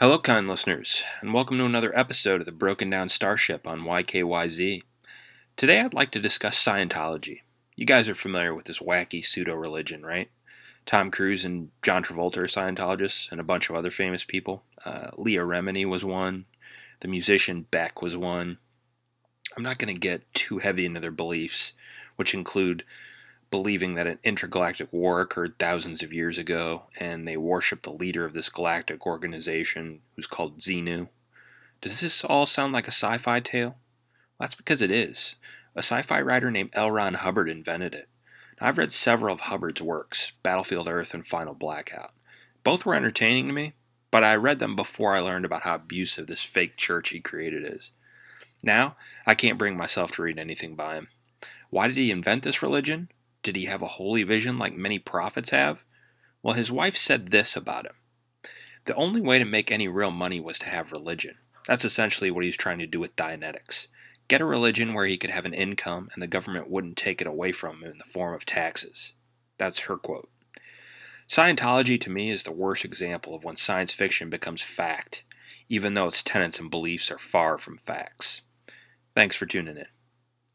Hello, kind listeners, and welcome to another episode of the Broken Down Starship on YKYZ. Today I'd like to discuss Scientology. You guys are familiar with this wacky pseudo religion, right? Tom Cruise and John Travolta are Scientologists, and a bunch of other famous people. Uh, Leah Remini was one. The musician Beck was one. I'm not going to get too heavy into their beliefs, which include believing that an intergalactic war occurred thousands of years ago, and they worship the leader of this galactic organization who's called Xenu. Does this all sound like a sci fi tale? Well, that's because it is. A sci fi writer named L. Ron Hubbard invented it. Now, I've read several of Hubbard's works, Battlefield Earth and Final Blackout. Both were entertaining to me, but I read them before I learned about how abusive this fake church he created is. Now, I can't bring myself to read anything by him. Why did he invent this religion? Did he have a holy vision like many prophets have? Well, his wife said this about him The only way to make any real money was to have religion. That's essentially what he's trying to do with Dianetics. Get a religion where he could have an income and the government wouldn't take it away from him in the form of taxes. That's her quote. Scientology to me is the worst example of when science fiction becomes fact, even though its tenets and beliefs are far from facts. Thanks for tuning in.